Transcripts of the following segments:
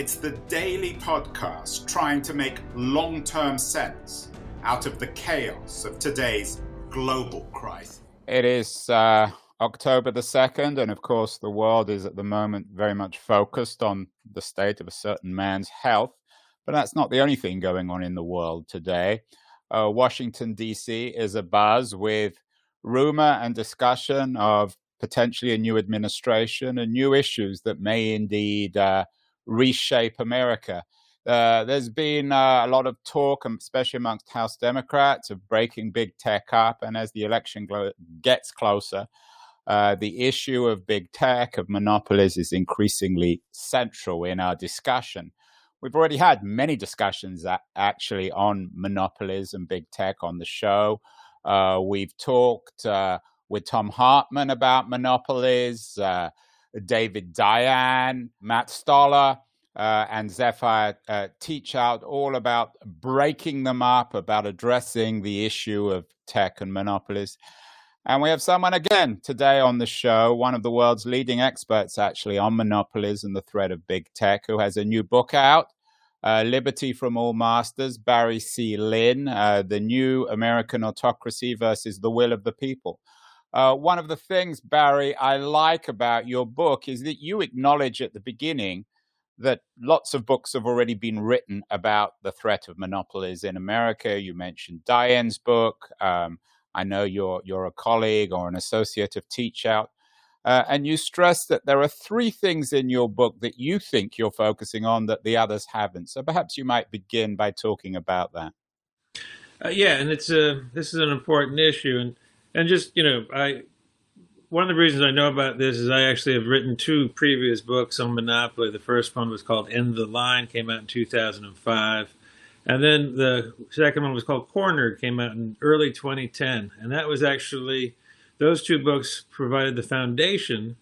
it's the daily podcast trying to make long term sense out of the chaos of today's global crisis. It is uh, October the 2nd, and of course, the world is at the moment very much focused on the state of a certain man's health. But that's not the only thing going on in the world today. Uh, Washington, D.C. is abuzz with rumor and discussion of potentially a new administration and new issues that may indeed uh, reshape America. Uh, there's been uh, a lot of talk, um, especially amongst House Democrats, of breaking big tech up. And as the election gets closer, uh, the issue of big tech, of monopolies, is increasingly central in our discussion. We've already had many discussions actually on monopolies and big tech on the show. Uh, we've talked uh, with Thom Hartmann about monopolies. David Dayen, Matt Stoller, uh, and Zephyr uh, Teachout all about breaking them up, about addressing the issue of tech and monopolies. And we have someone again today on the show, one of the world's leading experts actually on monopolies and the threat of big tech, who has a new book out, uh, Liberty from All Masters, Barry C. Lynn, uh, The New American Autocracy versus the Will of the People. Uh, one of the things, Barry, I like about your book is that you acknowledge at the beginning that lots of books have already been written about the threat of monopolies in America. You mentioned Dayen's book. Um, I know you're you're a colleague or an associate of Teachout. Uh, and you stress that there are three things in your book that you think you're focusing on that the others haven't. So perhaps you might begin by talking about that. Uh, yeah, and it's a this is an important issue, and and just you know, I one of the reasons I know about this is I actually have written two previous books on monopoly. The first one was called End the Line, came out in 2005. And then the second one was called Cornered, came out in early 2010. And that was actually, those two books provided the foundation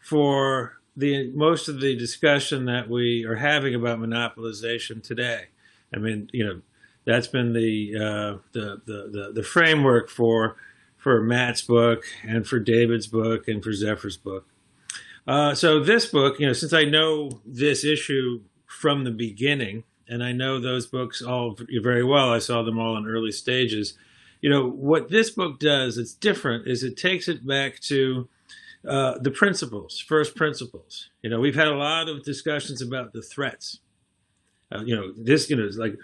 for the most of the discussion that we are having about monopolization today. I mean, you know, that's been the, uh, the, the, the, the framework for for Matt's book and for David's book and for Zephyr's book. Uh, so this book, you know, since I know this issue from the beginning, and I know those books all very well, I saw them all in early stages. You know, what this book does, it's different, is it takes it back to uh, the principles, first principles. You know, we've had a lot of discussions about the threats. Uh, you know, this, you know, like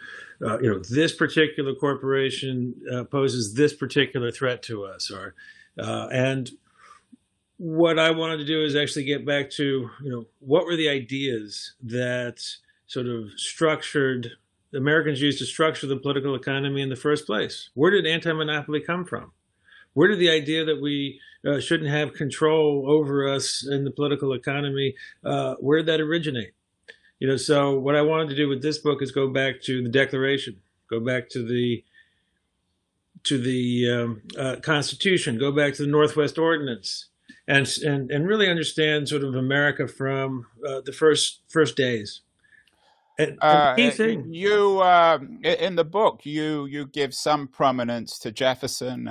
uh, you know, this particular corporation uh, poses this particular threat to us, or uh, and what I wanted to do is actually get back to you know what were the ideas that sort of structured Americans used to structure the political economy in the first place. Where did anti-monopoly come from? Where did the idea that we uh, shouldn't have control over us in the political economy, uh, where did that originate? You know, so what I wanted to do with this book is go back to the Declaration, go back to the to the um, uh, Constitution, go back to the Northwest Ordinance, and and and really understand sort of America from uh, the first first days. And, and key uh, thing. You uh, in the book, you you give some prominence to Jefferson uh,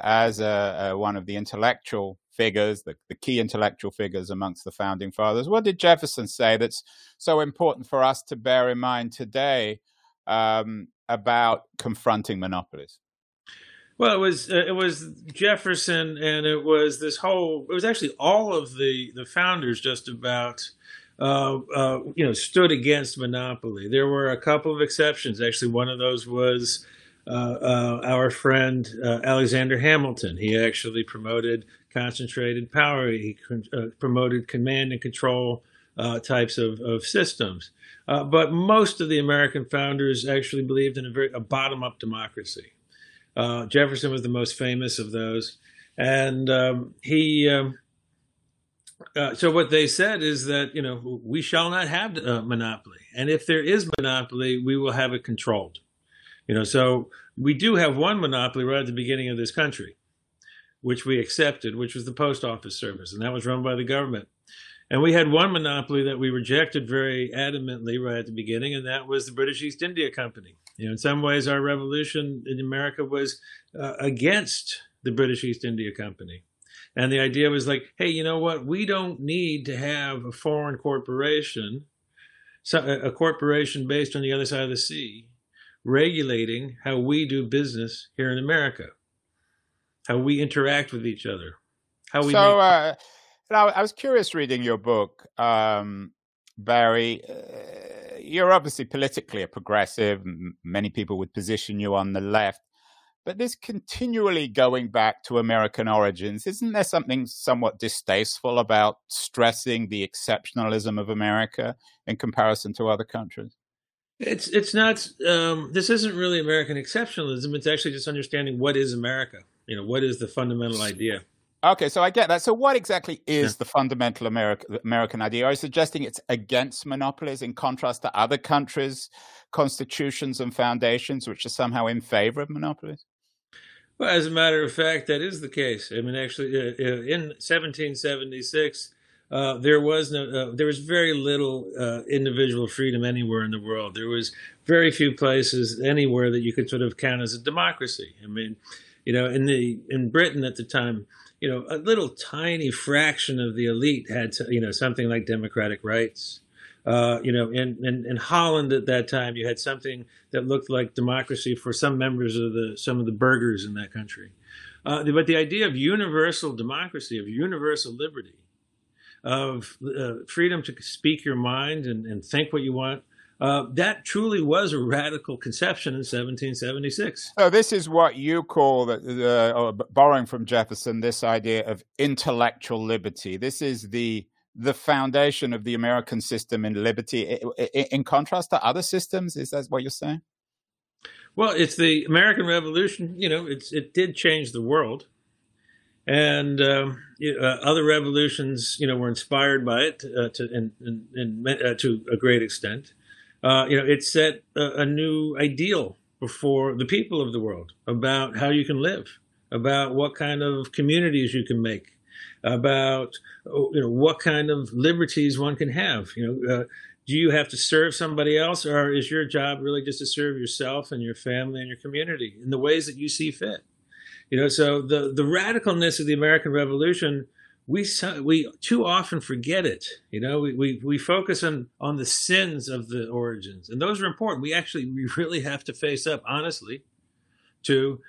uh, as a, one of the intellectual figures, the, the key intellectual figures amongst the founding fathers. What did Jefferson say that's so important for us to bear in mind today um, about confronting monopolies? Well, it was uh, it was Jefferson, and it was this whole. It was actually all of the the founders just about. Uh, uh, you know, stood against monopoly. There were a couple of exceptions. Actually, one of those was uh, uh, our friend uh, Alexander Hamilton. He actually promoted concentrated power. He uh, promoted command and control uh, types of, of systems. Uh, but most of the American founders actually believed in a, very, a bottom up democracy. Uh, Jefferson was the most famous of those. And um, he, um, Uh, so what they said is that you know we shall not have a monopoly, and if there is monopoly, we will have it controlled. You know, so we do have one monopoly right at the beginning of this country, which we accepted, which was the post office service, and that was run by the government. And we had one monopoly that we rejected very adamantly right at the beginning, and that was the British East India Company. You know, in some ways, our revolution in America was uh, against the British East India Company. And the idea was like, hey, you know what? We don't need to have a foreign corporation, a corporation based on the other side of the sea, regulating how we do business here in America, how we interact with each other, how we. So, make- uh, I was curious reading your book, um, Barry. Uh, you're obviously politically a progressive. Many people would position you on the left. But this continually going back to American origins, isn't there something somewhat distasteful about stressing the exceptionalism of America in comparison to other countries? It's it's not. Um, this isn't really American exceptionalism. It's actually just understanding what is America. You know, what is the fundamental idea. Okay, so I get that. So, what exactly is yeah. the fundamental American American idea? Are you suggesting it's against monopolies in contrast to other countries' constitutions and foundations, which are somehow in favor of monopolies? Well, as a matter of fact, that is the case. I mean, actually, uh, uh in 1776, uh, there was no, uh, there was very little uh, individual freedom anywhere in the world. There was very few places anywhere that you could sort of count as a democracy. I mean, you know, in the in Britain at the time, you know, a little tiny fraction of the elite had, you know, something like democratic rights. Uh, you know, in, in, in Holland at that time, you had something that looked like democracy for some members of the some of the burghers in that country. Uh, but the idea of universal democracy, of universal liberty, of uh, freedom to speak your mind and, and think what you want, uh, that truly was a radical conception in 1776. Oh, this is what you call, the, uh, borrowing from Jefferson, this idea of intellectual liberty. This is the the foundation of the American system in liberty, in contrast to other systems? Is that what you're saying? Well, it's the American Revolution. You know, it's it did change the world, and um, uh, other revolutions, you know, were inspired by it uh, to in, in, in, uh, to a great extent. Uh, you know, it set a, a new ideal before the people of the world about how you can live, about what kind of communities you can make, about oh, you know what kind of liberties one can have. You know, uh, do you have to serve somebody else, or is your job really just to serve yourself and your family and your community in the ways that you see fit? You know, so the the radicalness of the American Revolution. We, we too often forget it. You know, we, we, we focus on, on the sins of the origins, and those are important. We actually we really have to face up honestly to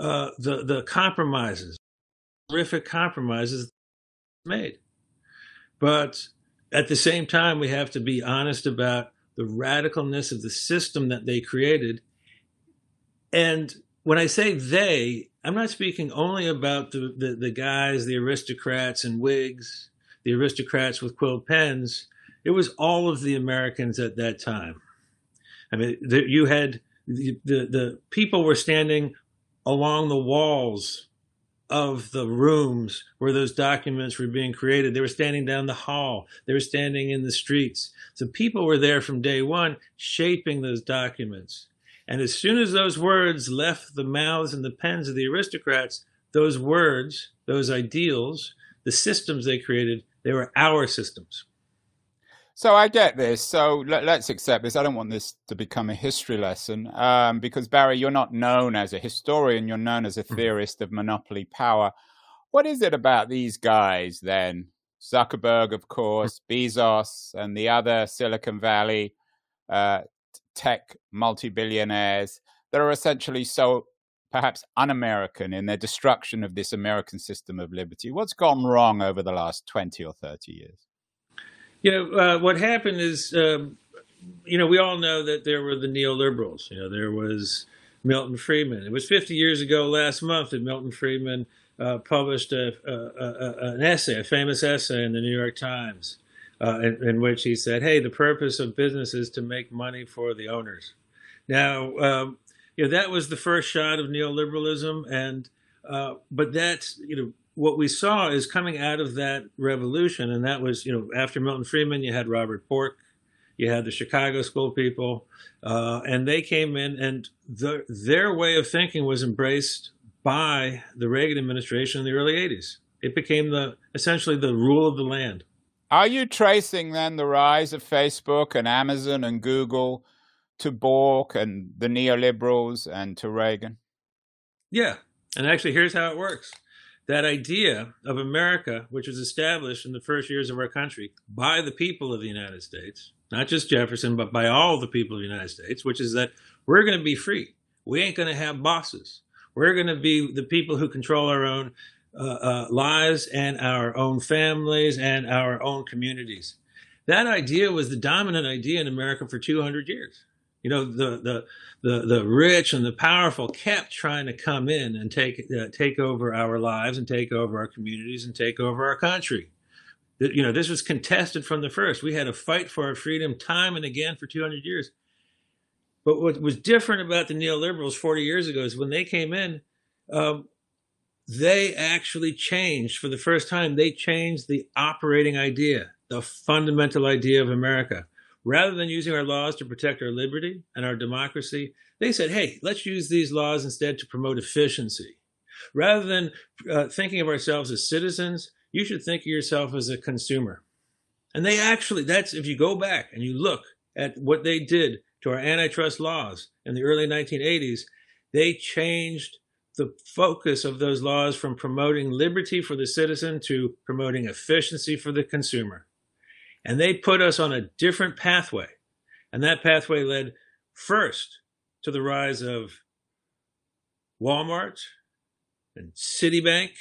uh, the the compromises, horrific compromises made. But at the same time, we have to be honest about the radicalness of the system that they created. And when I say they, I'm not speaking only about the, the, the guys, the aristocrats and Whigs, the aristocrats with quill pens. It was all of the Americans at that time. I mean, the, you had the, the, the people were standing along the walls of the rooms where those documents were being created. They were standing down the hall. They were standing in the streets. So people were there from day one shaping those documents. And as soon as those words left the mouths and the pens of the aristocrats, those words, those ideals, the systems they created, they were our systems. So I get this. So let, us accept this. I don't want this to become a history lesson um, because Barry, you're not known as a historian. You're known as a mm-hmm. theorist of monopoly power. What is it about these guys then? Zuckerberg, of course, Bezos, and the other Silicon Valley uh, tech multi-billionaires that are essentially so perhaps un-American in their destruction of this American system of liberty. What's gone wrong over the last 20 or 30 years? You know, uh, what happened is, um, you know, we all know that there were the neoliberals. You know, there was Milton Friedman. It was 50 years ago last month that Milton Friedman uh, published a, a, a, an essay, a famous essay in the New York Times, uh, in, in, which he said, "Hey, the purpose of business is to make money for the owners." Now, um, you know, that was the first shot of neoliberalism, and uh, but that's you know what we saw is coming out of that revolution, and that was, you know, after Milton Friedman, you had Robert Bork, you had the Chicago School people, uh, and they came in, and the, their way of thinking was embraced by the Reagan administration in the early 80s. It became the essentially the rule of the land. Are you tracing then the rise of Facebook and Amazon and Google to Bork and the neoliberals and to Reagan? Yeah. And actually, here's how it works that idea of America, which was established in the first years of our country by the people of the United States, not just Jefferson, but by all the people of the United States, which is that we're going to be free. We ain't going to have bosses. We're going to be the people who control our own uh, uh, lives and our own families and our own communities. That idea was the dominant idea in America for 200 years. You know, the, the, the, the rich and the powerful kept trying to come in and take, uh, take over our lives and take over our communities and take over our country. You know, this was contested from the first. We had a fight for our freedom time and again for 200 years. But what was different about the neoliberals 40 years ago is when they came in, um, they actually changed for the first time. They changed the operating idea, the fundamental idea of America. Rather than using our laws to protect our liberty and our democracy, they said, hey, let's use these laws instead to promote efficiency. Rather than uh, thinking of ourselves as citizens, you should think of yourself as a consumer. And they actually, that's if you go back and you look at what they did to our antitrust laws in the early 1980s, they changed the focus of those laws from promoting liberty for the citizen to promoting efficiency for the consumer. And they put us on a different pathway. And that pathway led first to the rise of Walmart and Citibank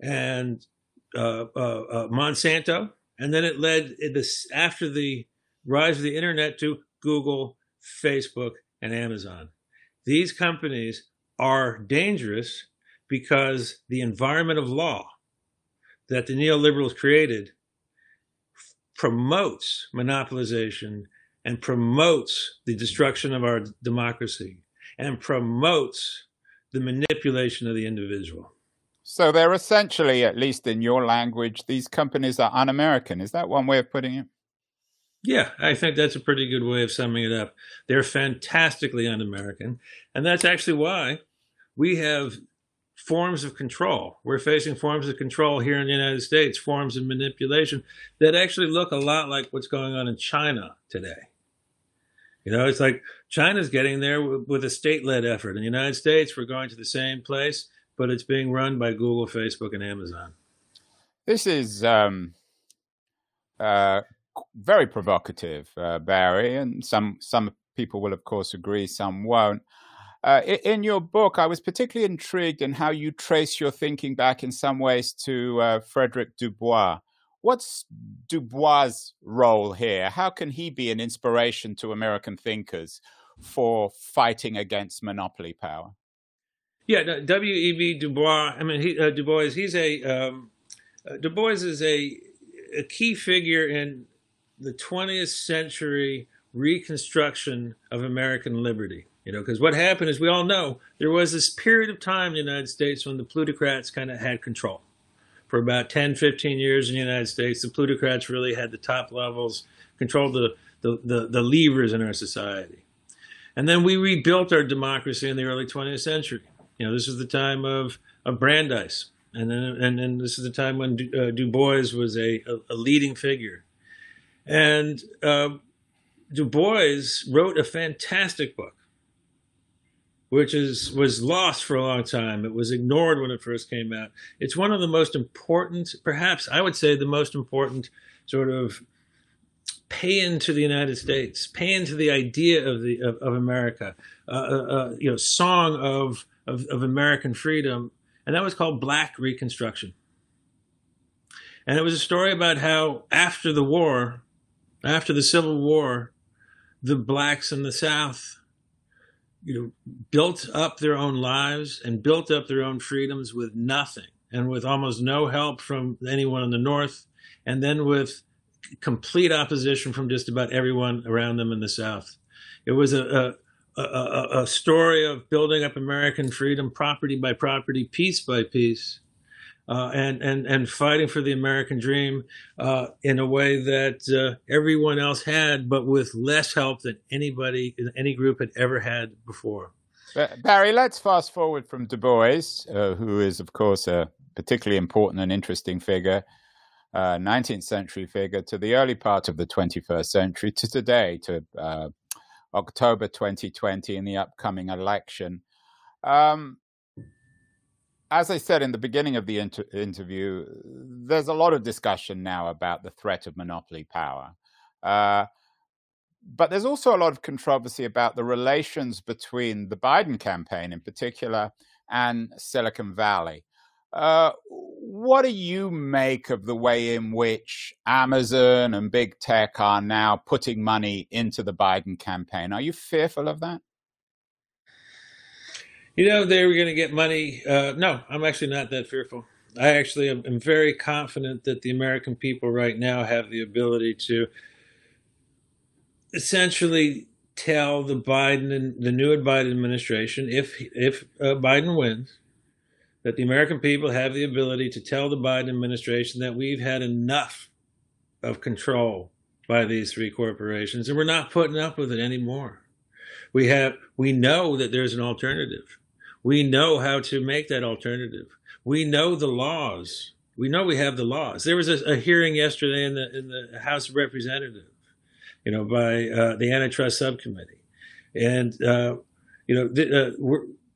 and uh, uh, uh, Monsanto. And then it led this, after the rise of the internet to Google, Facebook, and Amazon. These companies are dangerous because the environment of law that the neoliberals created promotes monopolization and promotes the destruction of our democracy and promotes the manipulation of the individual. So they're essentially, at least in your language, these companies are un American. Is that one way of putting it? Yeah, I think that's a pretty good way of summing it up. They're fantastically un American. And that's actually why we have forms of control. We're facing forms of control here in the United States, forms of manipulation that actually look a lot like what's going on in China today. You know, it's like China's getting there with a state led effort. In the United States, we're going to the same place, but it's being run by Google, Facebook, and Amazon. This is um, uh, very provocative, uh, Barry, and some, some people will, of course, agree, some won't. Uh, in your book, I was particularly intrigued in how you trace your thinking back in some ways to uh, Frederick Du Bois. What's Du Bois' role here? How can he be an inspiration to American thinkers for fighting against monopoly power? Yeah, W.E.B. Du Bois. I mean, he, uh, Du Bois. He's a um, uh, Du Bois is a, a key figure in the 20th century reconstruction of American liberty. You know, because what happened is we all know there was this period of time in the United States when the plutocrats kind of had control. For about 10, 15 years in the United States, the plutocrats really had the top levels, controlled the, the, the, the levers in our society. And then we rebuilt our democracy in the early 20th century. You know, this is the time of, of Brandeis. And then, and then this is the time when Du, uh, du Bois was a, a, a, leading figure. And uh, Du Bois wrote a fantastic book which is was lost for a long time. It was ignored when it first came out. It's one of the most important, perhaps I would say, the most important sort of pay into the United States, pay into the idea of the of, of America, uh, uh, uh, you know, song of, of of American freedom, and that was called Black Reconstruction. And it was a story about how after the war, after the Civil War, the blacks in the South you know, built up their own lives and built up their own freedoms with nothing and with almost no help from anyone in the North, and then with complete opposition from just about everyone around them in the South. It was a, a, a, a story of building up American freedom, property by property, piece by piece, uh, and and and fighting for the American dream uh, in a way that uh, everyone else had, but with less help than anybody, any group had ever had before. Barry, let's fast forward from Du Bois, uh, who is, of course, a particularly important and interesting figure, 19th uh, century figure, to the early part of the 21st century, to today, to uh, October 2020 in the upcoming election. Um, as I said in the beginning of the inter- interview, there's a lot of discussion now about the threat of monopoly power. Uh, but there's also a lot of controversy about the relations between the Biden campaign in particular and Silicon Valley. Uh, what do you make of the way in which Amazon and big tech are now putting money into the Biden campaign? Are you fearful of that? You know, they were going to get money. Uh, no, I'm actually not that fearful. I actually am, am, very confident that the American people right now have the ability to essentially tell the Biden the new Biden administration, if if uh, Biden wins, that the American people have the ability to tell the Biden administration that we've had enough of control by these three corporations and we're not putting up with it anymore. We have we know that there's an alternative. We know how to make that alternative. We know the laws. We know we have the laws. There was a, a hearing yesterday in the in the House of Representatives, you know, by uh, the antitrust subcommittee, and uh, you know, th- uh,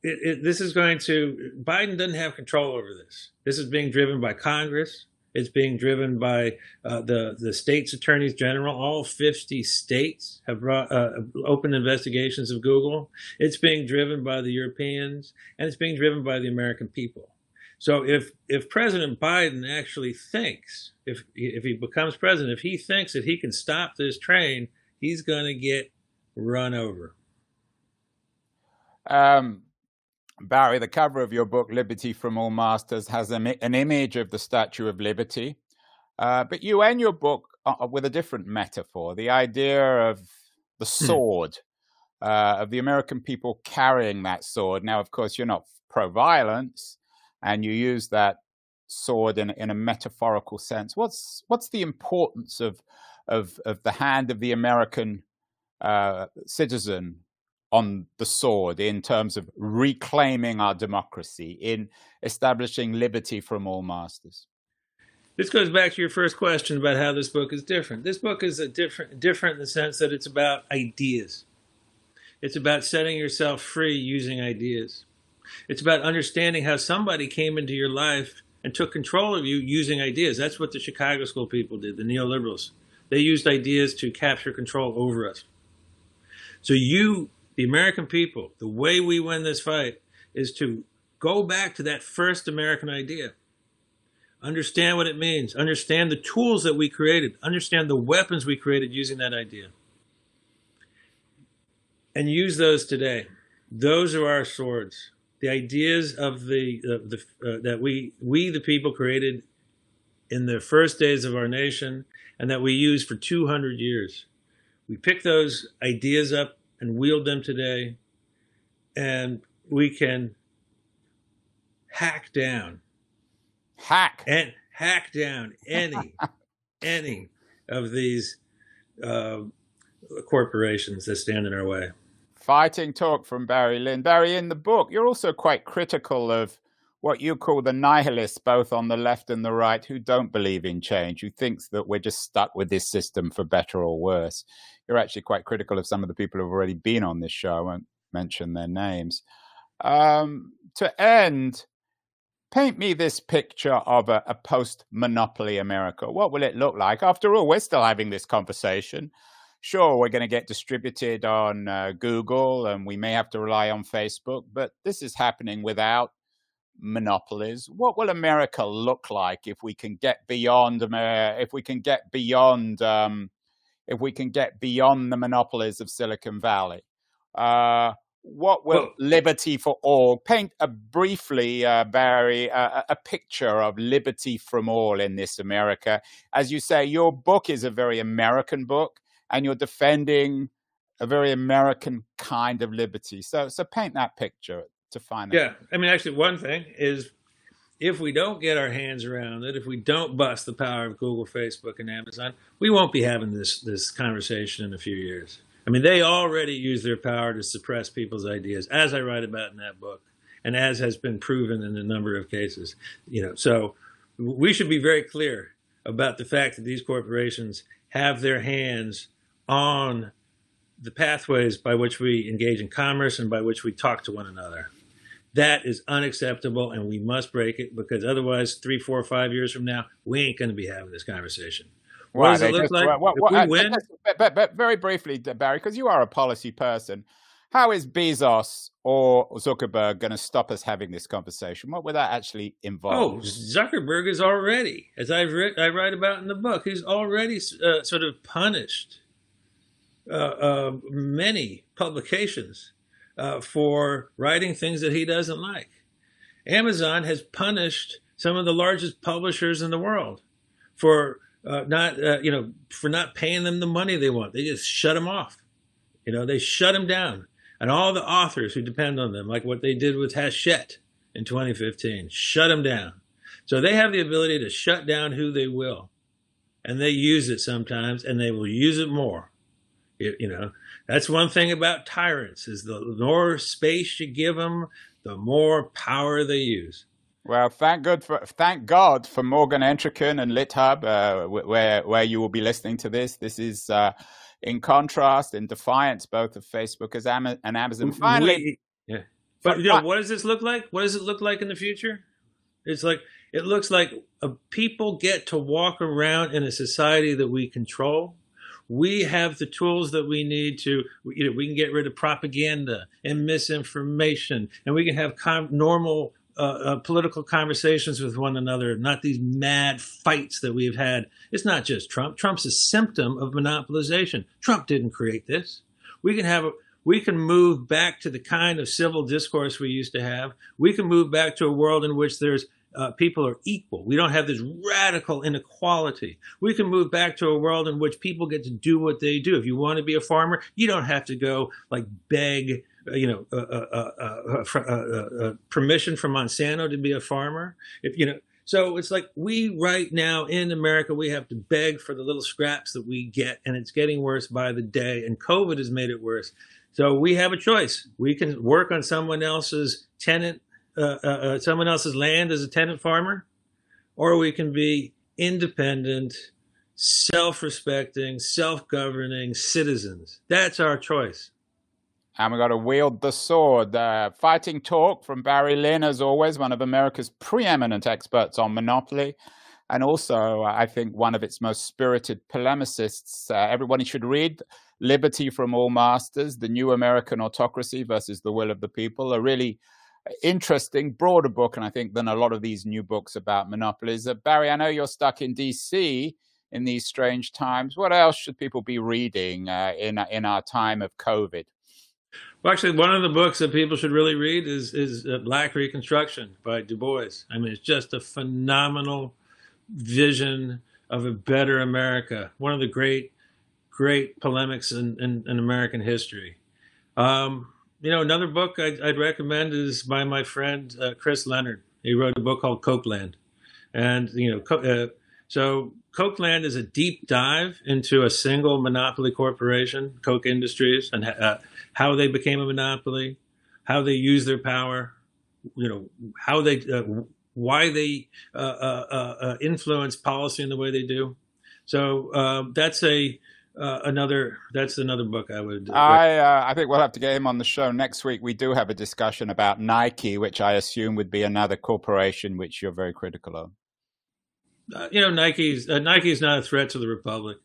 it, it, this is going to Biden doesn't have control over this. This is being driven by Congress. It's being driven by uh, the the states' attorneys general. All 50 states have brought, uh, opened investigations of Google. It's being driven by the Europeans, and it's being driven by the American people. So if if President Biden actually thinks, if if he becomes president, if he thinks that he can stop this train, he's going to get run over. Um, Barry, the cover of your book, Liberty from All Masters, has a, an image of the Statue of Liberty. Uh, but you end your book uh, uh, with a different metaphor the idea of the hmm. sword, uh, of the American people carrying that sword. Now, of course, you're not pro violence, and you use that sword in, in a metaphorical sense. What's, what's the importance of, of, of the hand of the American uh, citizen on the sword in terms of reclaiming our democracy, in establishing liberty from all masters. This goes back to your first question about how this book is different. This book is a different different in the sense that it's about ideas. It's about setting yourself free using ideas. It's about understanding how somebody came into your life and took control of you using ideas. That's what the Chicago School people did, the neoliberals. They used ideas to capture control over us. So you the American people, the way we win this fight is to go back to that first American idea. Understand what it means. Understand the tools that we created. Understand the weapons we created using that idea. And use those today. Those are our swords. The ideas of the, uh, the uh, that we we the people created in the first days of our nation and that we use for 200 years. We pick those ideas up and wield them today, and we can hack down, hack and hack down any any of these uh, corporations that stand in our way. Fighting talk from Barry Lynn. Barry, in the book, you're also quite critical of what you call the nihilists, both on the left and the right, who don't believe in change, who thinks that we're just stuck with this system for better or worse. You're actually quite critical of some of the people who've already been on this show. I won't mention their names. Um, to end, paint me this picture of a, a post monopoly America. What will it look like? After all, we're still having this conversation. Sure, we're going to get distributed on uh, Google and we may have to rely on Facebook, but this is happening without monopolies. What will America look like if we can get beyond if we can get beyond um, if we can get beyond the monopolies of Silicon Valley? Uh, what will well, liberty for all paint a briefly, uh, Barry, uh, a picture of liberty from all in this America? As you say, your book is a very American book, and you're defending a very American kind of liberty. So, so paint that picture to find Yeah, I mean, actually, one thing is if we don't get our hands around it, if we don't bust the power of Google, Facebook, and Amazon, we won't be having this this conversation in a few years. I mean, they already use their power to suppress people's ideas, as I write about in that book, and as has been proven in a number of cases. You know, so we should be very clear about the fact that these corporations have their hands on the pathways by which we engage in commerce and by which we talk to one another. That is unacceptable, and we must break it because otherwise, three, four, five years from now, we ain't going to be having this conversation. What does it look just, like what, if we win? But, but, but very briefly, Barry, because you are a policy person, how is Bezos or Zuckerberg going to stop us having this conversation? What would that actually involve? Oh, Zuckerberg is already, as I've I write about in the book, he's already uh, sort of punished uh, uh, many publications uh, for writing things that he doesn't like. Amazon has punished some of the largest publishers in the world for uh, not, uh, you know, for not paying them the money they want. They just shut them off. You know, they shut them down. And all the authors who depend on them, like what they did with Hachette in 2015, shut them down. So they have the ability to shut down who they will. And they use it sometimes, and they will use it more. You, you know, that's one thing about tyrants is the more space you give them, the more power they use. Well, thank God for thank God for Morgan Entrekin and LitHub, uh, where where you will be listening to this. This is uh, in contrast, in defiance, both of Facebook as Am- and Amazon. Finally, yeah. But you know, what does this look like? What does it look like in the future? It's like it looks like uh, people get to walk around in a society that we control we have the tools that we need to, you know, we can get rid of propaganda and misinformation, and we can have com- normal uh, uh, political conversations with one another, not these mad fights that we've had. It's not just Trump. Trump's a symptom of monopolization. Trump didn't create this. We can have a, we can move back to the kind of civil discourse we used to have. We can move back to a world in which there's uh, people are equal. We don't have this radical inequality. We can move back to a world in which people get to do what they do. If you want to be a farmer, you don't have to go like beg, uh, you know, uh, uh, uh, permission from Monsanto to be a farmer. If you know, so it's like we right now in America we have to beg for the little scraps that we get, and it's getting worse by the day. And COVID has made it worse. So we have a choice. We can work on someone else's tenant uh, uh, uh, someone else's land as a tenant farmer, or we can be independent, self respecting, self governing citizens. That's our choice. And we got to wield the sword. Uh, fighting talk from Barry Lynn, as always, one of America's preeminent experts on monopoly. And also, I think, one of its most spirited polemicists. Uh, everybody should read Liberty from All Masters, The New American Autocracy versus the Will of the People, a really interesting, broader book, and I think than a lot of these new books about monopolies. Uh, Barry, I know you're stuck in DC in these strange times. What else should people be reading uh, in in our time of COVID? Well, actually, one of the books that people should really read is is uh, Black Reconstruction by Du Bois. I mean, it's just a phenomenal vision of a better America. One of the great, great polemics in, in, in American history. Um, you know, another book I'd, I'd recommend is by my friend uh, Chris Leonard. He wrote a book called Kochland, and you know, uh, so Kochland is a deep dive into a single monopoly corporation, Koch Industries, and uh, how they became a monopoly, how they use their power, you know, how they, uh, why they uh, uh, influence policy in the way they do. So that's a uh, another that's another book I would. I uh, I think we'll have to get him on the show next week. We do have a discussion about Nike, which I assume would be another corporation which you're very critical of. Uh, you know, Nike's uh, Nike's not a threat to the republic,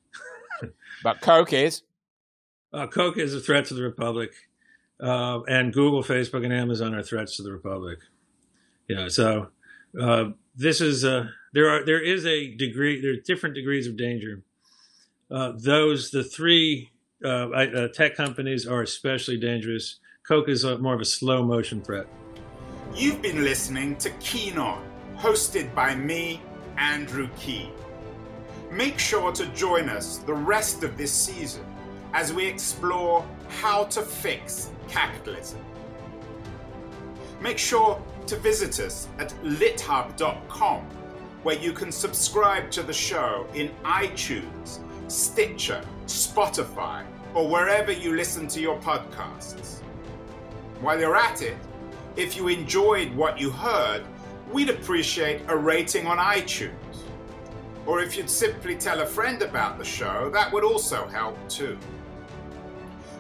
but Koch is. Uh, Koch is a threat to the republic, uh, and Google, Facebook, and Amazon are threats to the republic. You know, so this is there are there is a degree there are different degrees of danger uh, those, the three uh, uh, tech companies are especially dangerous. Koch is a, more of a slow motion threat. You've been listening to Keen On, hosted by me, Andrew Keen. Make sure to join us the rest of this season as we explore how to fix capitalism. Make sure to visit us at lithub.com, where you can subscribe to the show in iTunes, Stitcher, Spotify, or wherever you listen to your podcasts. While you're at it, if you enjoyed what you heard, we'd appreciate a rating on iTunes. Or if you'd simply tell a friend about the show, that would also help too.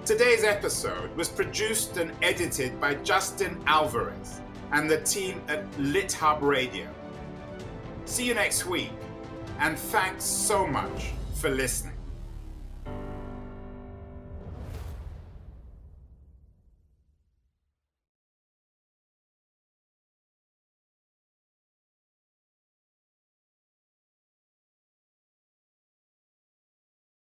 Today's episode was produced and edited by Justin Alvarez and the team at LitHub Radio. See you next week, and thanks so much for listening.